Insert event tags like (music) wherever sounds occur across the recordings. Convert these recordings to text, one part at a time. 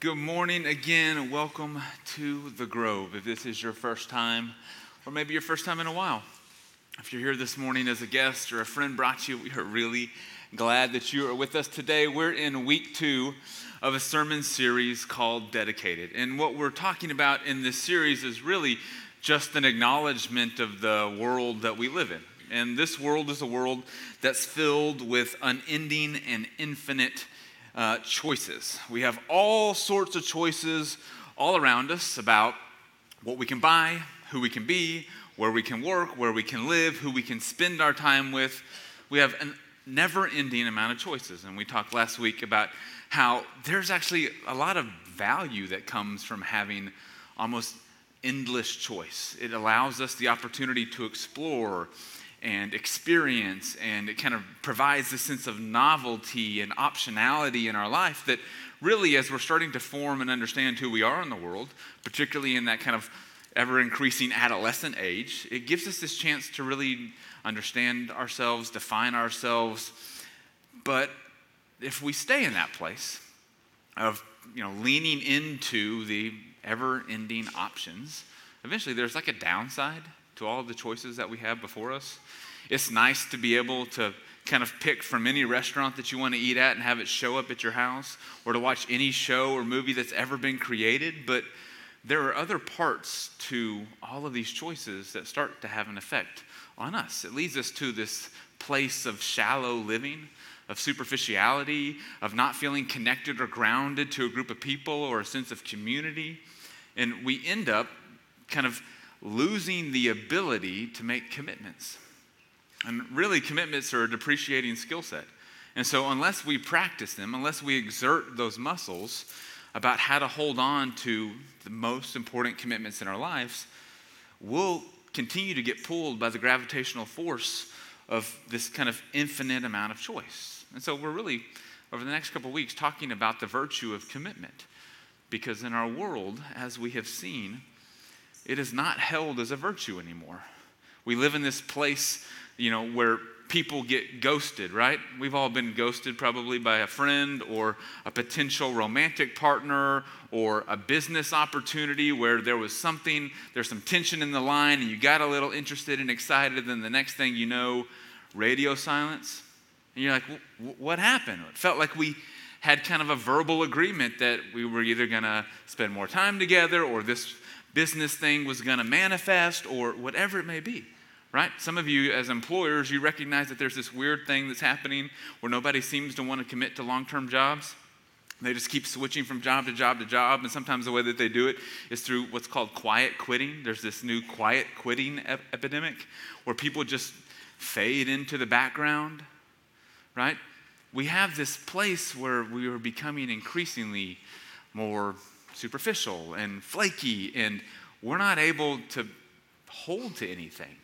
Good morning again, welcome to the Grove. If this is your first time, or maybe your first time in a while, if you're here this morning as a guest or a friend brought you, we are really glad that you are with us today. We're in week two of a sermon series called Dedicated. And what we're talking about in this series is really just an acknowledgement of the world that we live in. And this world is a world that's filled with unending and infinite uh, choices. We have all sorts of choices all around us about what we can buy, who we can be, where we can work, where we can live, who we can spend our time with. We have a never ending amount of choices. And we talked last week about how there's actually a lot of value that comes from having almost endless choice. It allows us the opportunity to explore and experience, and it kind of provides this sense of novelty and optionality in our life that really, as we're starting to form and understand who we are in the world, particularly in that kind of ever increasing adolescent age, it gives us this chance to really understand ourselves, define ourselves. But if we stay in that place of you know leaning into the ever-ending options, eventually there's like a downside to all of the choices that we have before us. It's nice to be able to kind of pick from any restaurant that you want to eat at and have it show up at your house, or to watch any show or movie that's ever been created. But there are other parts to all of these choices that start to have an effect on us. It leads us to this place of shallow living, of superficiality, of not feeling connected or grounded to a group of people or a sense of community. And we end up kind of losing the ability to make commitments. And really, commitments are a depreciating skill set. And so, unless we practice them, unless we exert those muscles about how to hold on to the most important commitments in our lives, we'll continue to get pulled by the gravitational force of this kind of infinite amount of choice. And so, we're really, over the next couple weeks, talking about the virtue of commitment. Because in our world, as we have seen, it is not held as a virtue anymore. We live in this place, you know, where people get ghosted, right? We've all been ghosted probably by a friend or a potential romantic partner or a business opportunity where there was something, there's some tension in the line and you got a little interested and excited, then the next thing you know, radio silence. And you're like, what happened? It felt like we had kind of a verbal agreement that we were either going to spend more time together or this business thing was going to manifest or whatever it may be right? Some of you, as employers, you recognize that there's this weird thing that's happening where nobody seems to want to commit to long term jobs. They just keep switching from job to job to job, and sometimes the way that they do it is through what's called quiet quitting. There's this new quiet quitting ep- epidemic where people just fade into the background, right? We have this place where we are becoming increasingly more superficial and flaky, and we're not able to hold to anything.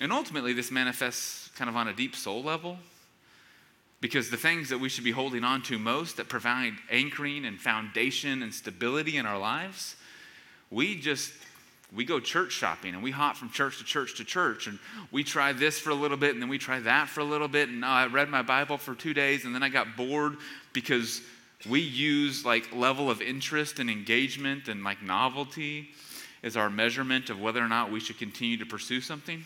And ultimately, this manifests kind of on a deep soul level because the things that we should be holding on to most that provide anchoring and foundation and stability in our lives, we just we go church shopping and we hop from church to church to church and we try this for a little bit and then we try that for a little bit and oh, I read my Bible for two days and then I got bored because we use like level of interest and engagement and like novelty as our measurement of whether or not we should continue to pursue something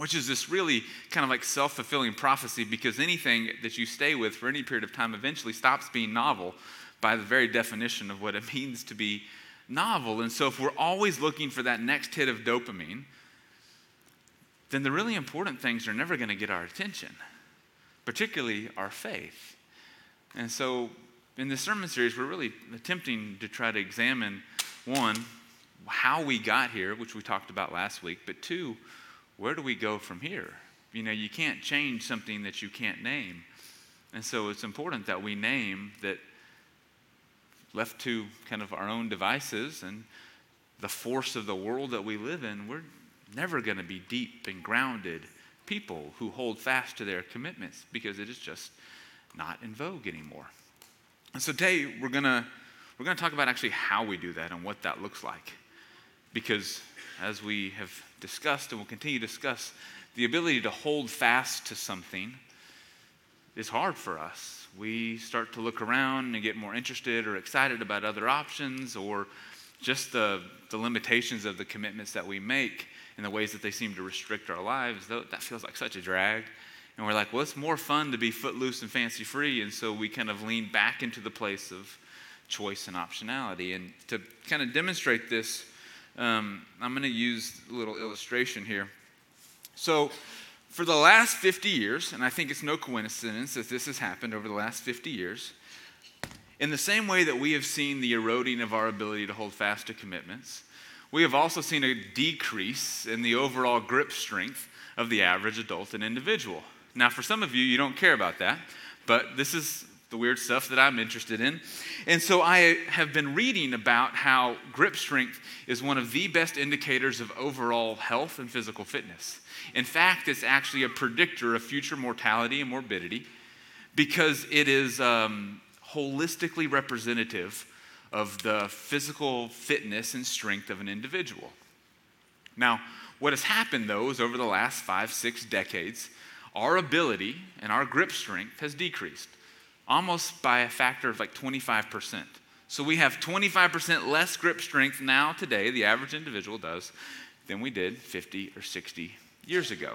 which is this really kind of like self fulfilling prophecy because anything that you stay with for any period of time eventually stops being novel by the very definition of what it (laughs) means to be novel. And so, if we're always looking for that next hit of dopamine, then the really important things are never going to get our attention, particularly our faith. And so, in this sermon series, we're really attempting to try to examine one, how we got here, which we talked about last week, but two, where do we go from here? You know, you can't change something that you can't name. And so it's important that we name that left to kind of our own devices and the force of the world that we live in, we're never going to be deep and grounded people who hold fast to their commitments because it is just not in vogue anymore. And so today we're gonna we're gonna talk about actually how we do that and what that looks like. Because as we have discussed and will continue to discuss, the ability to hold fast to something is hard for us. We start to look around and get more interested or excited about other options or just the, the limitations of the commitments that we make and the ways that they seem to restrict our lives. That feels like such a drag. And we're like, well, it's more fun to be footloose and fancy free. And so we kind of lean back into the place of choice and optionality. And to kind of demonstrate this, um, I'm going to use a little illustration here. So, for the last 50 years, and I think it's no coincidence that this has happened over the last 50 years, in the same way that we have seen the eroding of our ability to hold fast to commitments, we have also seen a decrease in the overall grip strength of the average adult and individual. Now, for some of you, you don't care about that, but this is the weird stuff that I'm interested in. And so I have been reading about how grip strength is one of the best indicators of overall health and physical fitness. In fact, it's actually a predictor of future mortality and morbidity because it is um, holistically representative of the physical fitness and strength of an individual. Now, what has happened though is over the last five, six decades, our ability and our grip strength has decreased almost by a factor of like 25%. So we have 25% less grip strength now today, the average individual does, than we did 50 or 60 years ago.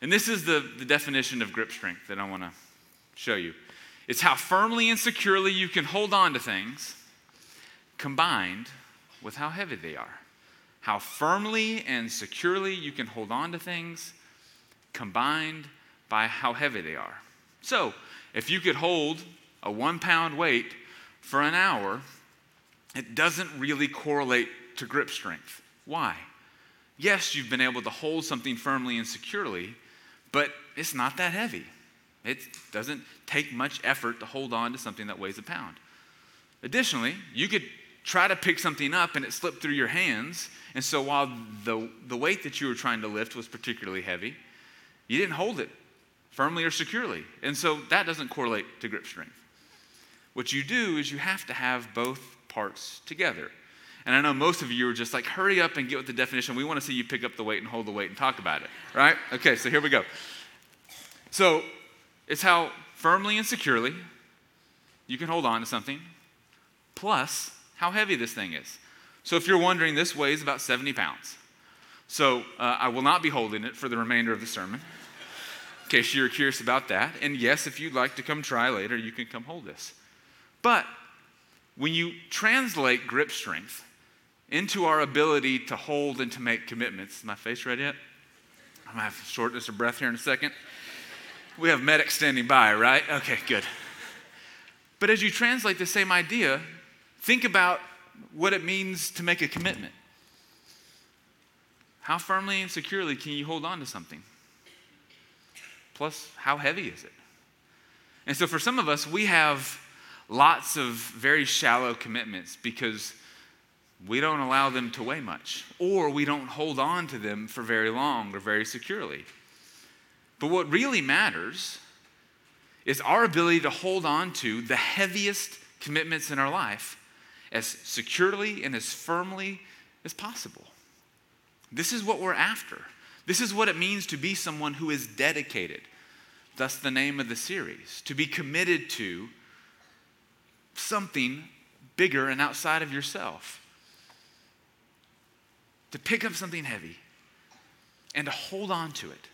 And this is the, the definition of grip strength that I want to show you. It's how firmly and securely you can hold on to things combined with how heavy they are. How firmly and securely you can hold on to things combined by how heavy they are. So, if you could hold a one pound weight for an hour, it doesn't really correlate to grip strength. Why? Yes, you've been able to hold something firmly and securely, but it's not that heavy. It doesn't take much effort to hold on to something that weighs a pound. Additionally, you could try to pick something up and it slipped through your hands. And so while the, the weight that you were trying to lift was particularly heavy, you didn't hold it firmly or securely. And so that doesn't correlate to grip strength. What you do is you have to have both parts together. And I know most of you are just like, hurry up and get with the definition. We want to see you pick up the weight and hold the weight and talk about it, right? Okay, so here we go. So it's how firmly and securely you can hold on to something, plus how heavy this thing is. So if you're wondering, this weighs about 70 pounds. So uh, I will not be holding it for the remainder of the sermon case you're curious about that. And yes, if you'd like to come try later, you can come hold this. But when you translate grip strength into our ability to hold and to make commitments, is my face ready yet? I'm gonna have shortness of breath here in a second. We have medics standing by, right? Okay, good. But as you translate the same idea, think about what it means to make a commitment. How firmly and securely can you hold on to something? Plus, how heavy is it? And so, for some of us, we have lots of very shallow commitments because we don't allow them to weigh much, or we don't hold on to them for very long or very securely. But what really matters is our ability to hold on to the heaviest commitments in our life as securely and as firmly as possible. This is what we're after. This is what it means to be someone who is dedicated. Thus, the name of the series to be committed to something bigger and outside of yourself. To pick up something heavy and to hold on to it,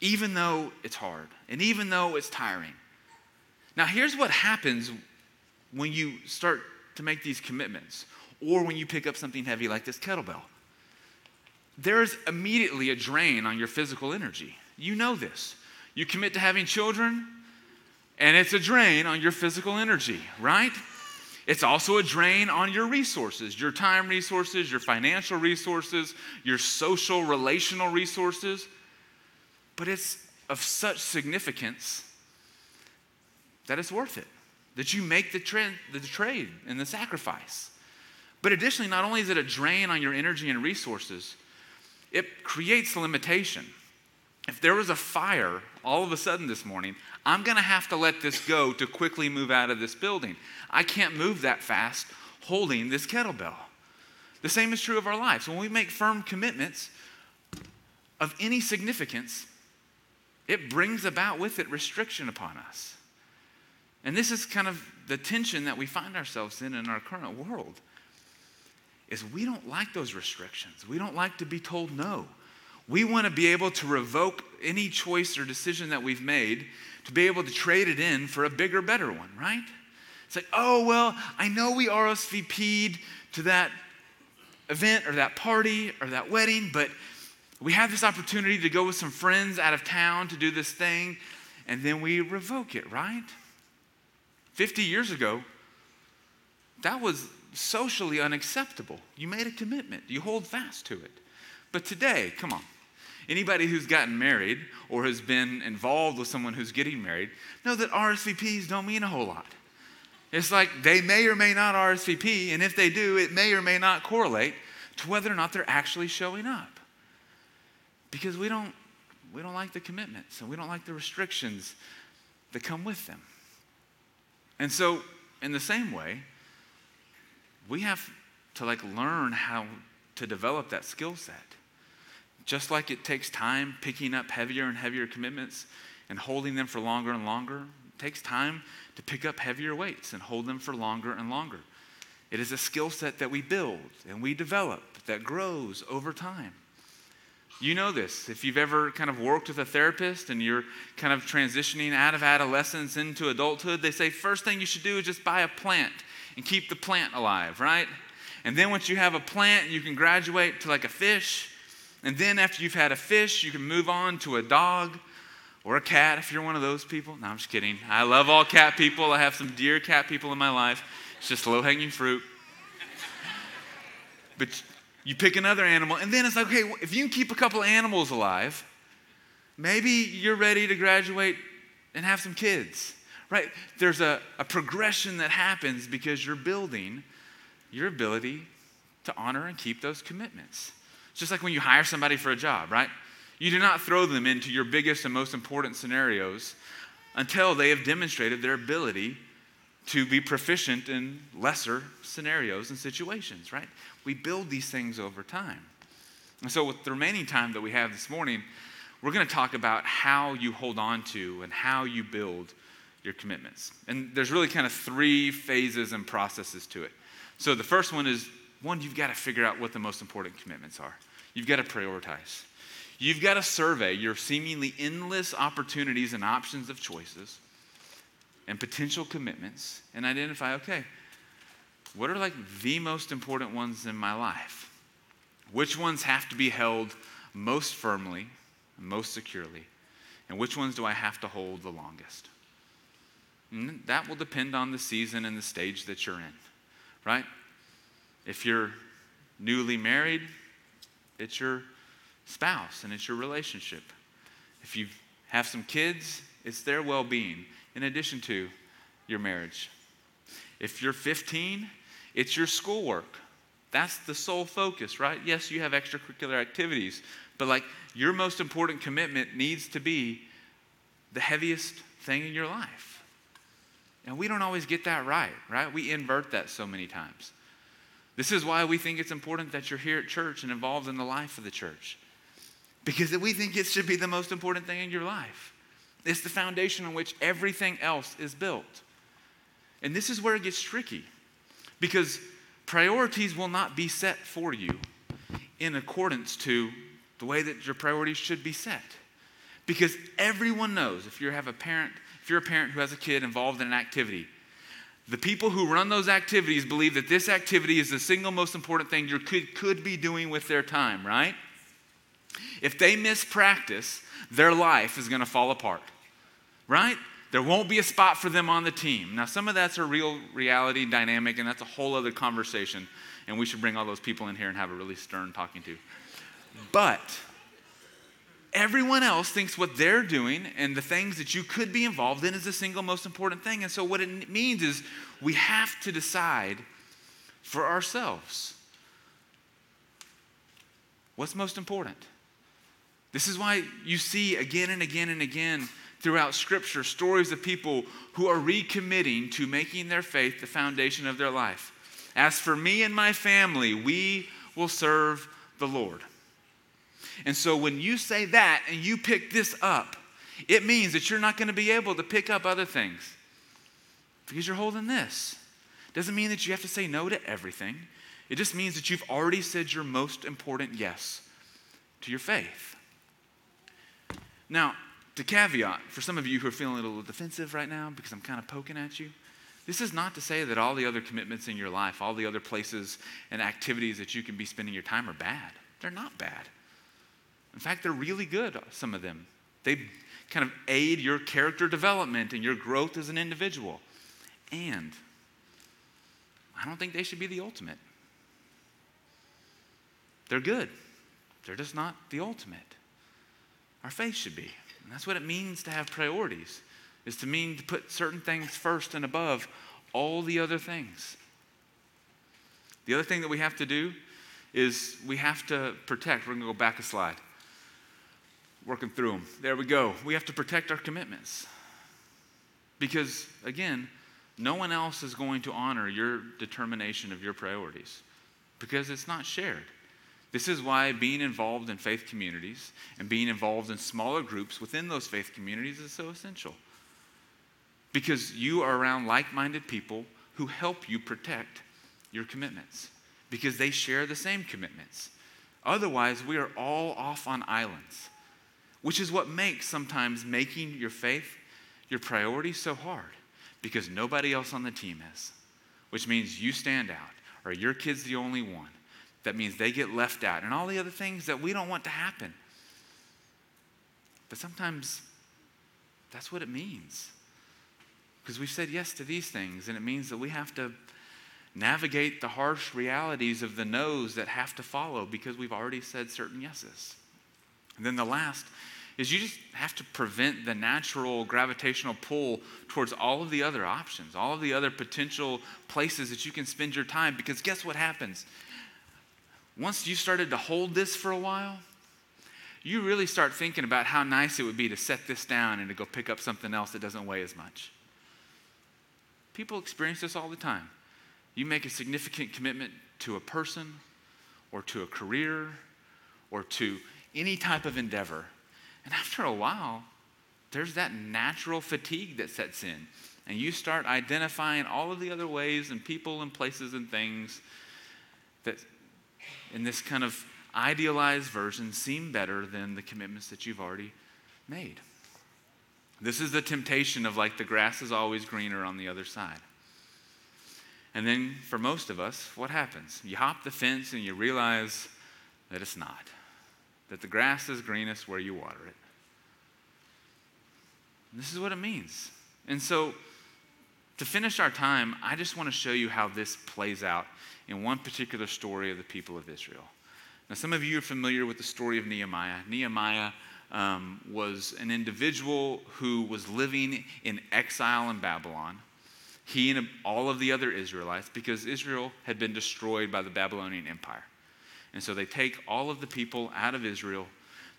even though it's hard and even though it's tiring. Now, here's what happens when you start to make these commitments or when you pick up something heavy like this kettlebell there's immediately a drain on your physical energy. You know this. You commit to having children, and it's a drain on your physical energy, right? It's also a drain on your resources, your time resources, your financial resources, your social, relational resources. But it's of such significance that it's worth it, that you make the, tra- the trade and the sacrifice. But additionally, not only is it a drain on your energy and resources, it creates limitation. If there was a fire all of a sudden this morning, I'm going to have to let this go to quickly move out of this building. I can't move that fast holding this kettlebell. The same is true of our lives. When we make firm commitments of any significance, it brings about with it restriction upon us. And this is kind of the tension that we find ourselves in in our current world is we don't like those restrictions. We don't like to be told no. We want to be able to revoke any choice or decision that we've made to be able to trade it in for a bigger, better one, right? It's like, oh, well, I know we RSVP'd to that event or that party or that wedding, but we have this opportunity to go with some friends out of town to do this thing, and then we revoke it, right? 50 years ago, that was socially unacceptable. You made a commitment, you hold fast to it. But today, come on. Anybody who's gotten married or has been involved with someone who's getting married know that RSVPs don't mean a whole lot. It's like they may or may not RSVP, and if they do, it may or may not correlate to whether or not they're actually showing up. Because we don't, we don't like the commitments and we don't like the restrictions that come with them. And so, in the same way, we have to like learn how to develop that skill set. Just like it takes time picking up heavier and heavier commitments and holding them for longer and longer, it takes time to pick up heavier weights and hold them for longer and longer. It is a skill set that we build and we develop that grows over time. You know this. If you've ever kind of worked with a therapist and you're kind of transitioning out of adolescence into adulthood, they say first thing you should do is just buy a plant and keep the plant alive, right? And then once you have a plant, you can graduate to like a fish. And then after you've had a fish, you can move on to a dog or a cat if you're one of those people. No, I'm just kidding. I love all cat people. I have some dear cat people in my life. It's just low hanging fruit. But you pick another animal, and then it's like, okay, if you can keep a couple animals alive, maybe you're ready to graduate and have some kids, right? There's a, a progression that happens because you're building your ability to honor and keep those commitments. It's just like when you hire somebody for a job, right? You do not throw them into your biggest and most important scenarios until they have demonstrated their ability to be proficient in lesser scenarios and situations, right? We build these things over time. And so, with the remaining time that we have this morning, we're going to talk about how you hold on to and how you build your commitments. And there's really kind of three phases and processes to it. So, the first one is one, you've got to figure out what the most important commitments are, you've got to prioritize. You've got to survey your seemingly endless opportunities and options of choices and potential commitments and identify okay, what are like the most important ones in my life? Which ones have to be held most firmly, most securely? And which ones do I have to hold the longest? And that will depend on the season and the stage that you're in, right? If you're newly married, it's your spouse and it's your relationship. If you have some kids, it's their well being in addition to your marriage. If you're 15, it's your schoolwork. That's the sole focus, right? Yes, you have extracurricular activities, but like your most important commitment needs to be the heaviest thing in your life. And we don't always get that right, right? We invert that so many times. This is why we think it's important that you're here at church and involved in the life of the church. Because we think it should be the most important thing in your life. It's the foundation on which everything else is built. And this is where it gets tricky because priorities will not be set for you in accordance to the way that your priorities should be set. Because everyone knows if you have a parent, if you're a parent who has a kid involved in an activity, the people who run those activities believe that this activity is the single most important thing you could, could be doing with their time, right? If they miss practice, their life is going to fall apart, right? There won't be a spot for them on the team. Now, some of that's a real reality dynamic, and that's a whole other conversation. And we should bring all those people in here and have a really stern talking to. But everyone else thinks what they're doing and the things that you could be involved in is the single most important thing. And so, what it means is we have to decide for ourselves what's most important. This is why you see again and again and again throughout Scripture stories of people who are recommitting to making their faith the foundation of their life. As for me and my family, we will serve the Lord. And so when you say that and you pick this up It means that you're not going to be able to pick up other things because you're holding this. Doesn't mean that you have to say no to everything. It just means that you've already said your most important yes to your faith. Now, to caveat, for some of you who are feeling a little defensive right now because I'm kind of poking at you, this is not to say that all the other commitments in your life, all the other places and activities that you can be spending your time are bad. They're not bad. In fact, they're really good, some of them. They kind of aid your character development and your growth as an individual. And I don't think they should be the ultimate. They're good, they're just not the ultimate. Our faith should be. And that's what it means to have priorities, is to mean to put certain things first and above all the other things. The other thing that we have to do is we have to protect. We're going to go back a slide. Working through them. There we go. We have to protect our commitments. Because, again, no one else is going to honor your determination of your priorities because it's not shared. This is why being involved in faith communities and being involved in smaller groups within those faith communities is so essential. Because you are around like minded people who help you protect your commitments because they share the same commitments. Otherwise, we are all off on islands, which is what makes sometimes making your faith your priority so hard because nobody else on the team is, which means you stand out or your kid's the only one that means they get left out, and all the other things that we don't want to happen. But sometimes that's what it means. Because we've said yes to these things, and it means that we have to navigate the harsh realities of the no's that have to follow because we've already said certain yeses. And then the last is you just have to prevent the natural gravitational pull towards all of the other options, all of the other potential places that you can spend your time. Because guess what happens? once you started to hold this for a while, you really start thinking about how nice it would be to set this down and to go pick up something else that doesn't weigh as much. People experience this all the time. You make a significant commitment to a person or to a career or to any type of endeavor. And after a while, there's that natural fatigue that sets in. And you start identifying all of the other ways and people and places and things that in this kind of idealized version seem better than the commitments that you've already made. This is the temptation of like the grass is always greener on the other side. And then for most of us, what happens? You hop the fence and you realize that it's not, that the grass is greenest where you water it. This is what it means. And so, to finish our time, I just want to show you how this plays out in one particular story of the people of Israel. Now, some of you are familiar with the story of Nehemiah. Nehemiah um, was an individual who was living in exile in Babylon. He and all of the other Israelites, because Israel had been destroyed by the Babylonian Empire. And so they take all of the people out of Israel.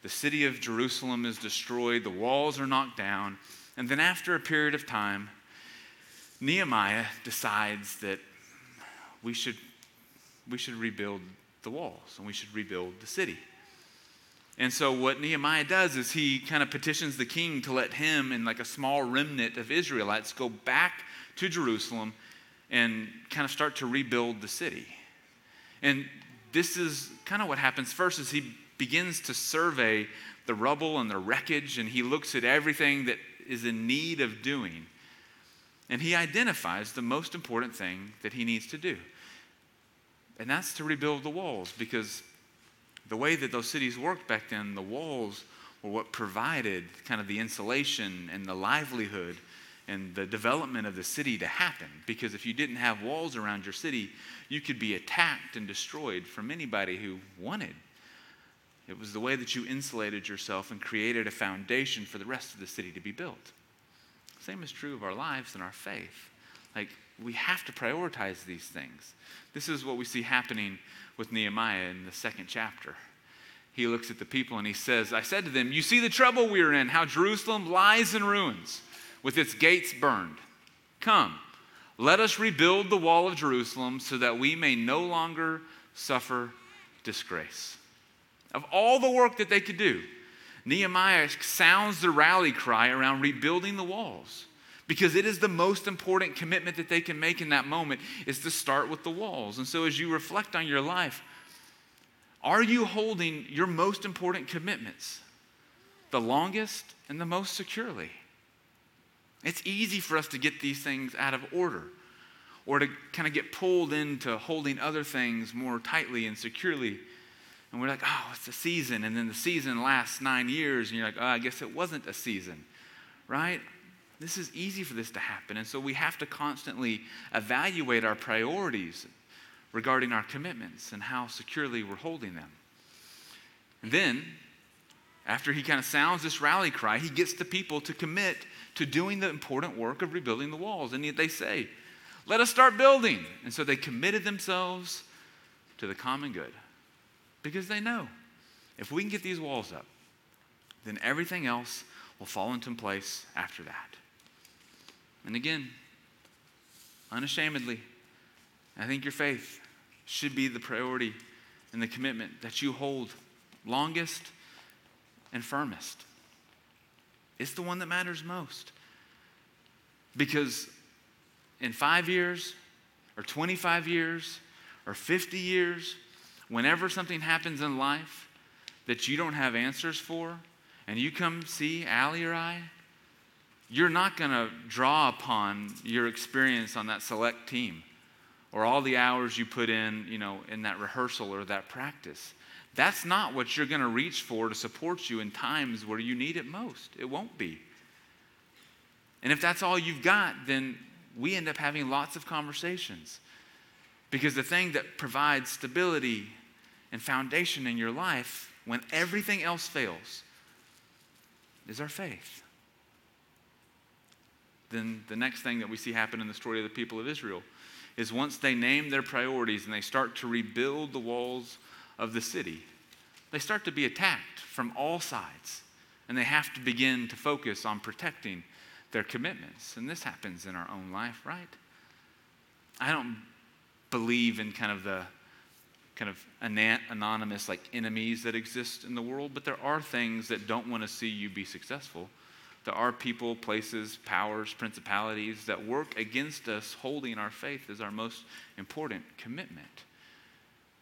The city of Jerusalem is destroyed, the walls are knocked down. And then, after a period of time, Nehemiah decides that we should we should rebuild the walls and we should rebuild the city. And so what Nehemiah does is he kind of petitions the king to let him and like a small remnant of Israelites go back to Jerusalem and kind of start to rebuild the city. And this is kind of what happens first is he begins to survey the rubble and the wreckage and he looks at everything that is in need of doing. And he identifies the most important thing that he needs to do. And that's to rebuild the walls because the way that those cities worked back then, the walls were what provided kind of the insulation and the livelihood and the development of the city to happen. Because if you didn't have walls around your city, you could be attacked and destroyed from anybody who wanted. It was the way that you insulated yourself and created a foundation for the rest of the city to be built. Same is true of our lives and our faith. Like, we have to prioritize these things. This is what we see happening with Nehemiah in the second chapter. He looks at the people and he says, I said to them, You see the trouble we are in, how Jerusalem lies in ruins, with its gates burned. Come, let us rebuild the wall of Jerusalem so that we may no longer suffer disgrace. Of all the work that they could do, Nehemiah sounds the rally cry around rebuilding the walls because it is the most important commitment that they can make in that moment is to start with the walls. And so as you reflect on your life, are you holding your most important commitments the longest and the most securely? It's easy for us to get these things out of order or to kind of get pulled into holding other things more tightly and securely. And we're like, oh, it's a season. And then the season lasts nine years. And you're like, oh, I guess it wasn't a season, right? This is easy for this to happen. And so we have to constantly evaluate our priorities regarding our commitments and how securely we're holding them. And then, after he kind of sounds this rally cry, he gets the people to commit to doing the important work of rebuilding the walls. And they say, let us start building. And so they committed themselves to the common good because they know if we can get these walls up, then everything else will fall into place after that. And again, unashamedly, I think your faith should be the priority and the commitment that you hold longest and firmest. It's the one that matters most. Because in five years, or 25 years, or 50 years, whenever something happens in life that you don't have answers for, and you come see Allie or I, you're not going to draw upon your experience on that select team or all the hours you put in, you know, in that rehearsal or that practice. That's not what you're going to reach for to support you in times where you need it most. It won't be. And if that's all you've got, then we end up having lots of conversations. Because the thing that provides stability and foundation in your life when everything else fails is our faith then the next thing that we see happen in the story of the people of Israel is once they name their priorities and they start to rebuild the walls of the city, they start to be attacked from all sides. And they have to begin to focus on protecting their commitments. And this happens in our own life, right? I don't believe in kind of the kind of anonymous like enemies that exist in the world, but there are things that don't want to see you be successful there are people, places, powers, principalities that work against us holding our faith as our most important commitment.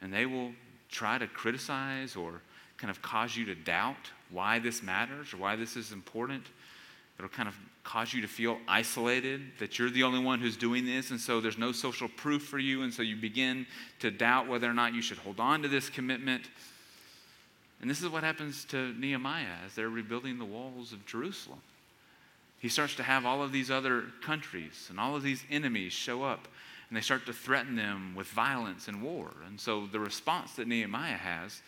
And they will try to criticize or kind of cause you to doubt why this matters or why this is important. It'll kind of cause you to feel isolated, that you're the only one who's doing this, and so there's no social proof for you, and so you begin to doubt whether or not you should hold on to this commitment. And this is what happens to Nehemiah as they're rebuilding the walls of Jerusalem he starts to have all of these other countries and all of these enemies show up and they start to threaten them with violence and war. And so the response that Nehemiah has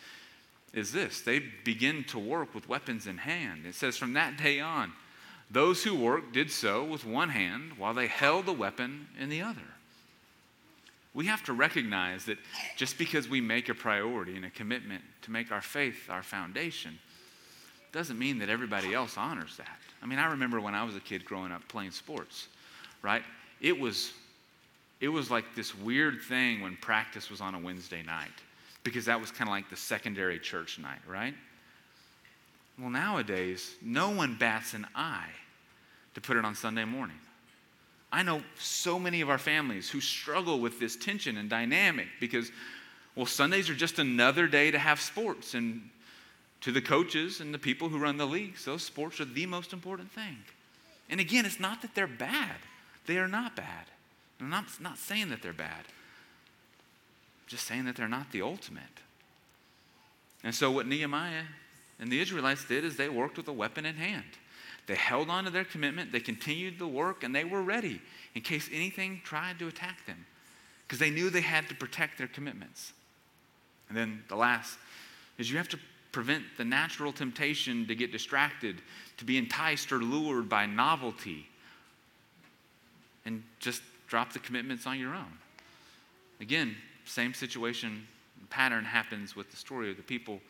is this they begin to work with weapons in hand. It says, From that day on, those who worked did so with one hand while they held the weapon in the other. We have to recognize that just because we make a priority and a commitment to make our faith our foundation doesn't mean that everybody else honors that. I mean, I remember when I was a kid growing up playing sports, right? It was it was like this weird thing when practice was on a Wednesday night because that was kind of like the secondary church night, right? Well, nowadays, no one bats an eye to put it on Sunday morning. I know so many of our families who struggle with this tension and dynamic because, well, Sundays are just another day to have sports. And to the coaches and the people who run the leagues, those sports are the most important thing. And again, it's not that they're bad, they are not bad. I'm not, not saying that they're bad, I'm just saying that they're not the ultimate. And so, what Nehemiah and the Israelites did is they worked with a weapon in hand. They held on to their commitment, they continued the work, and they were ready in case anything tried to attack them because they knew they had to protect their commitments. And then the last is you have to prevent the natural temptation to get distracted, to be enticed or lured by novelty, and just drop the commitments on your own. Again, same situation pattern happens with the story of the people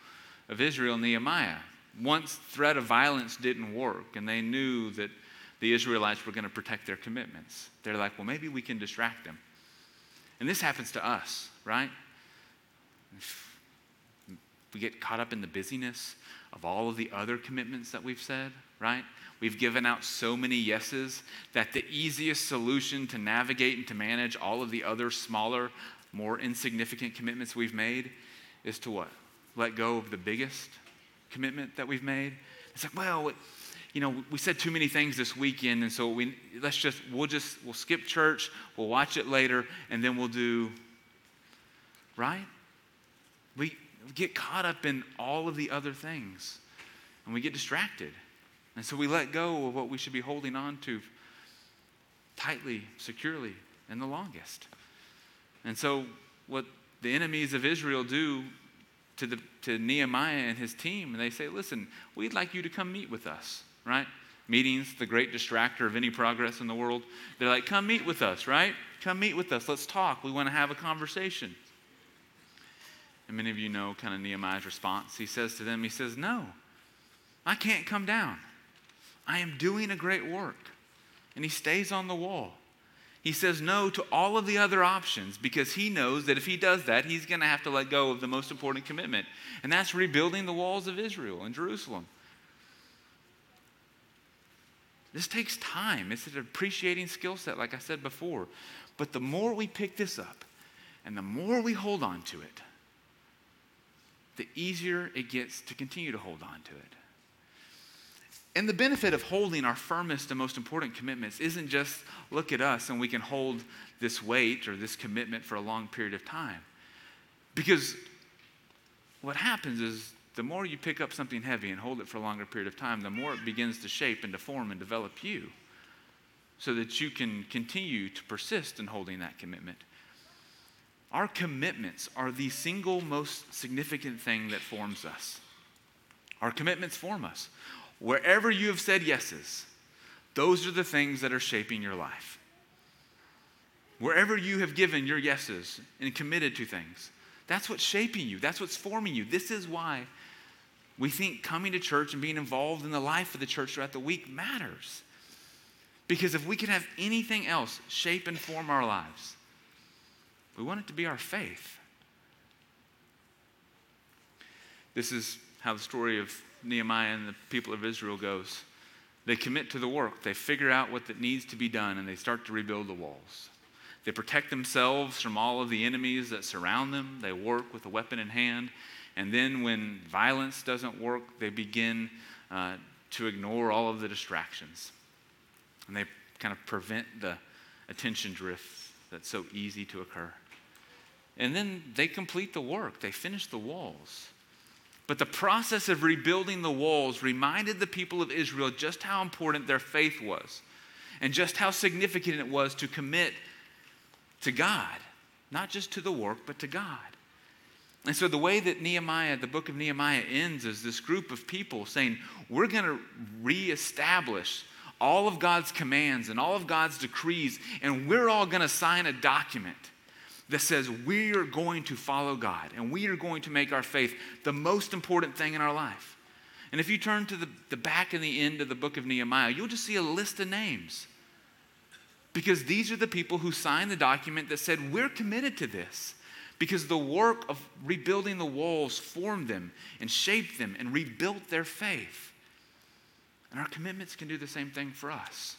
of Israel, Nehemiah. Once threat of violence didn't work, and they knew that the Israelites were going to protect their commitments. They're like, well, maybe we can distract them. And this happens to us, right? we get caught up in the busyness of all of the other commitments that we've said, right? We've given out so many yeses that the easiest solution to navigate and to manage all of the other smaller, more insignificant commitments we've made is to what? Let go of the biggest commitment that we've made. It's like, well, you know, we said too many things this weekend, and so we let's just we'll just we'll skip church, we'll watch it later, and then we'll do right? We get caught up in all of the other things and we get distracted. And so we let go of what we should be holding on to tightly, securely, and the longest. And so, what the enemies of Israel do to, the, to Nehemiah and his team, and they say, Listen, we'd like you to come meet with us right? Meetings, the great distractor of any progress in the world. They're like, come meet with us, right? Come meet with us. Let's talk. We want to have a conversation. And many of you know kind of Nehemiah's response. He says to them, he says, No, I can't come down. I am doing a great work. And he stays on the wall. He says no to all of the other options because he knows that if he does that, he's going to have to let go of the most important commitment. And that's rebuilding the walls of Israel and Jerusalem. This takes time. It's an appreciating skill set, like I said before. But the more we pick this up and the more we hold on to it, the easier it gets to continue to hold on to it. And the benefit of holding our firmest and most important commitments isn't just look at us and we can hold this weight or this commitment for a long period of time. Because what happens is the more you pick up something heavy and hold it for a longer period of time, the more it begins to shape and to form and develop you so that you can continue to persist in holding that commitment. Our commitments are the single most significant thing that forms us. Our commitments form us. Wherever you have said yeses, those are the things that are shaping your life. Wherever you have given your yeses and committed to things, that's what's shaping you. That's what's forming you. This is why we think coming to church and being involved in the life of the church throughout the week matters. Because if we could have anything else shape and form our lives, we want it to be our faith. This is how the story of Nehemiah and the people of Israel goes. They commit to the work, they figure out what that needs to be done, and they start to rebuild the walls. They protect themselves from all of the enemies that surround them. They work with a weapon in hand and then when violence doesn't work, they begin uh, to ignore all of the distractions. And they kind of prevent the attention drift that's so easy to occur. And then they complete the work, they finish the walls. But the process of rebuilding the walls reminded the people of Israel just how important their faith was and just how significant it was to commit to God, not just to the work, but to God. And so the way that Nehemiah, the book of Nehemiah ends is this group of people saying, we're going to reestablish all of God's commands and all of God's decrees, and we're all going to sign a document that says we are going to follow God and we are going to make our faith the most important thing in our life. And if you turn to the, the back and the end of the book of Nehemiah, you'll just see a list of names. Because these are the people who signed the document that said, We're committed to this because the work of rebuilding the walls formed them and shaped them and rebuilt their faith. And our commitments can do the same thing for us.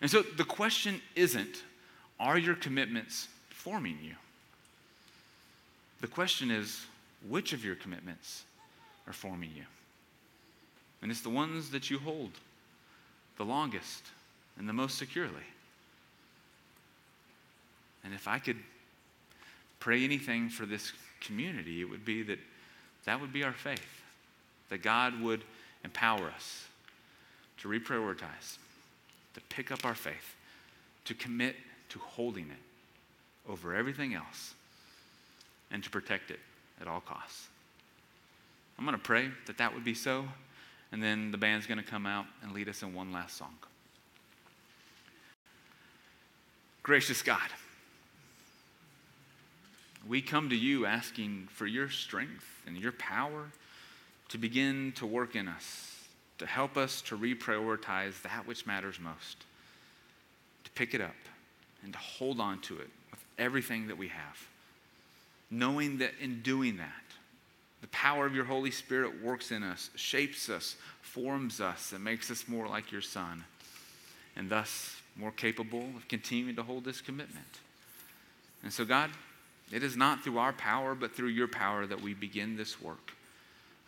And so the question isn't, are your commitments forming you? The question is, which of your commitments are forming you? And it's the ones that you hold the longest and the most securely. And if I could pray anything for this community, it would be that that would be our faith, that God would empower us to reprioritize, to pick up our faith, to commit to holding it over everything else, and to protect it at all costs. I'm going to pray that that would be so, and then the band's going to come out and lead us in one last song. Gracious God, we come to you asking for your strength and your power to begin to work in us, to help us to reprioritize that which matters most, to pick it up and to hold on to it with everything that we have, knowing that in doing that, the power of your Holy Spirit works in us, shapes us, forms us, and makes us more like your Son, and thus more capable of continuing to hold this commitment. And so, God, it is not through our power, but through your power that we begin this work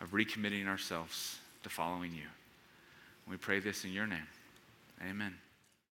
of recommitting ourselves to following you. We pray this in your name. Amen.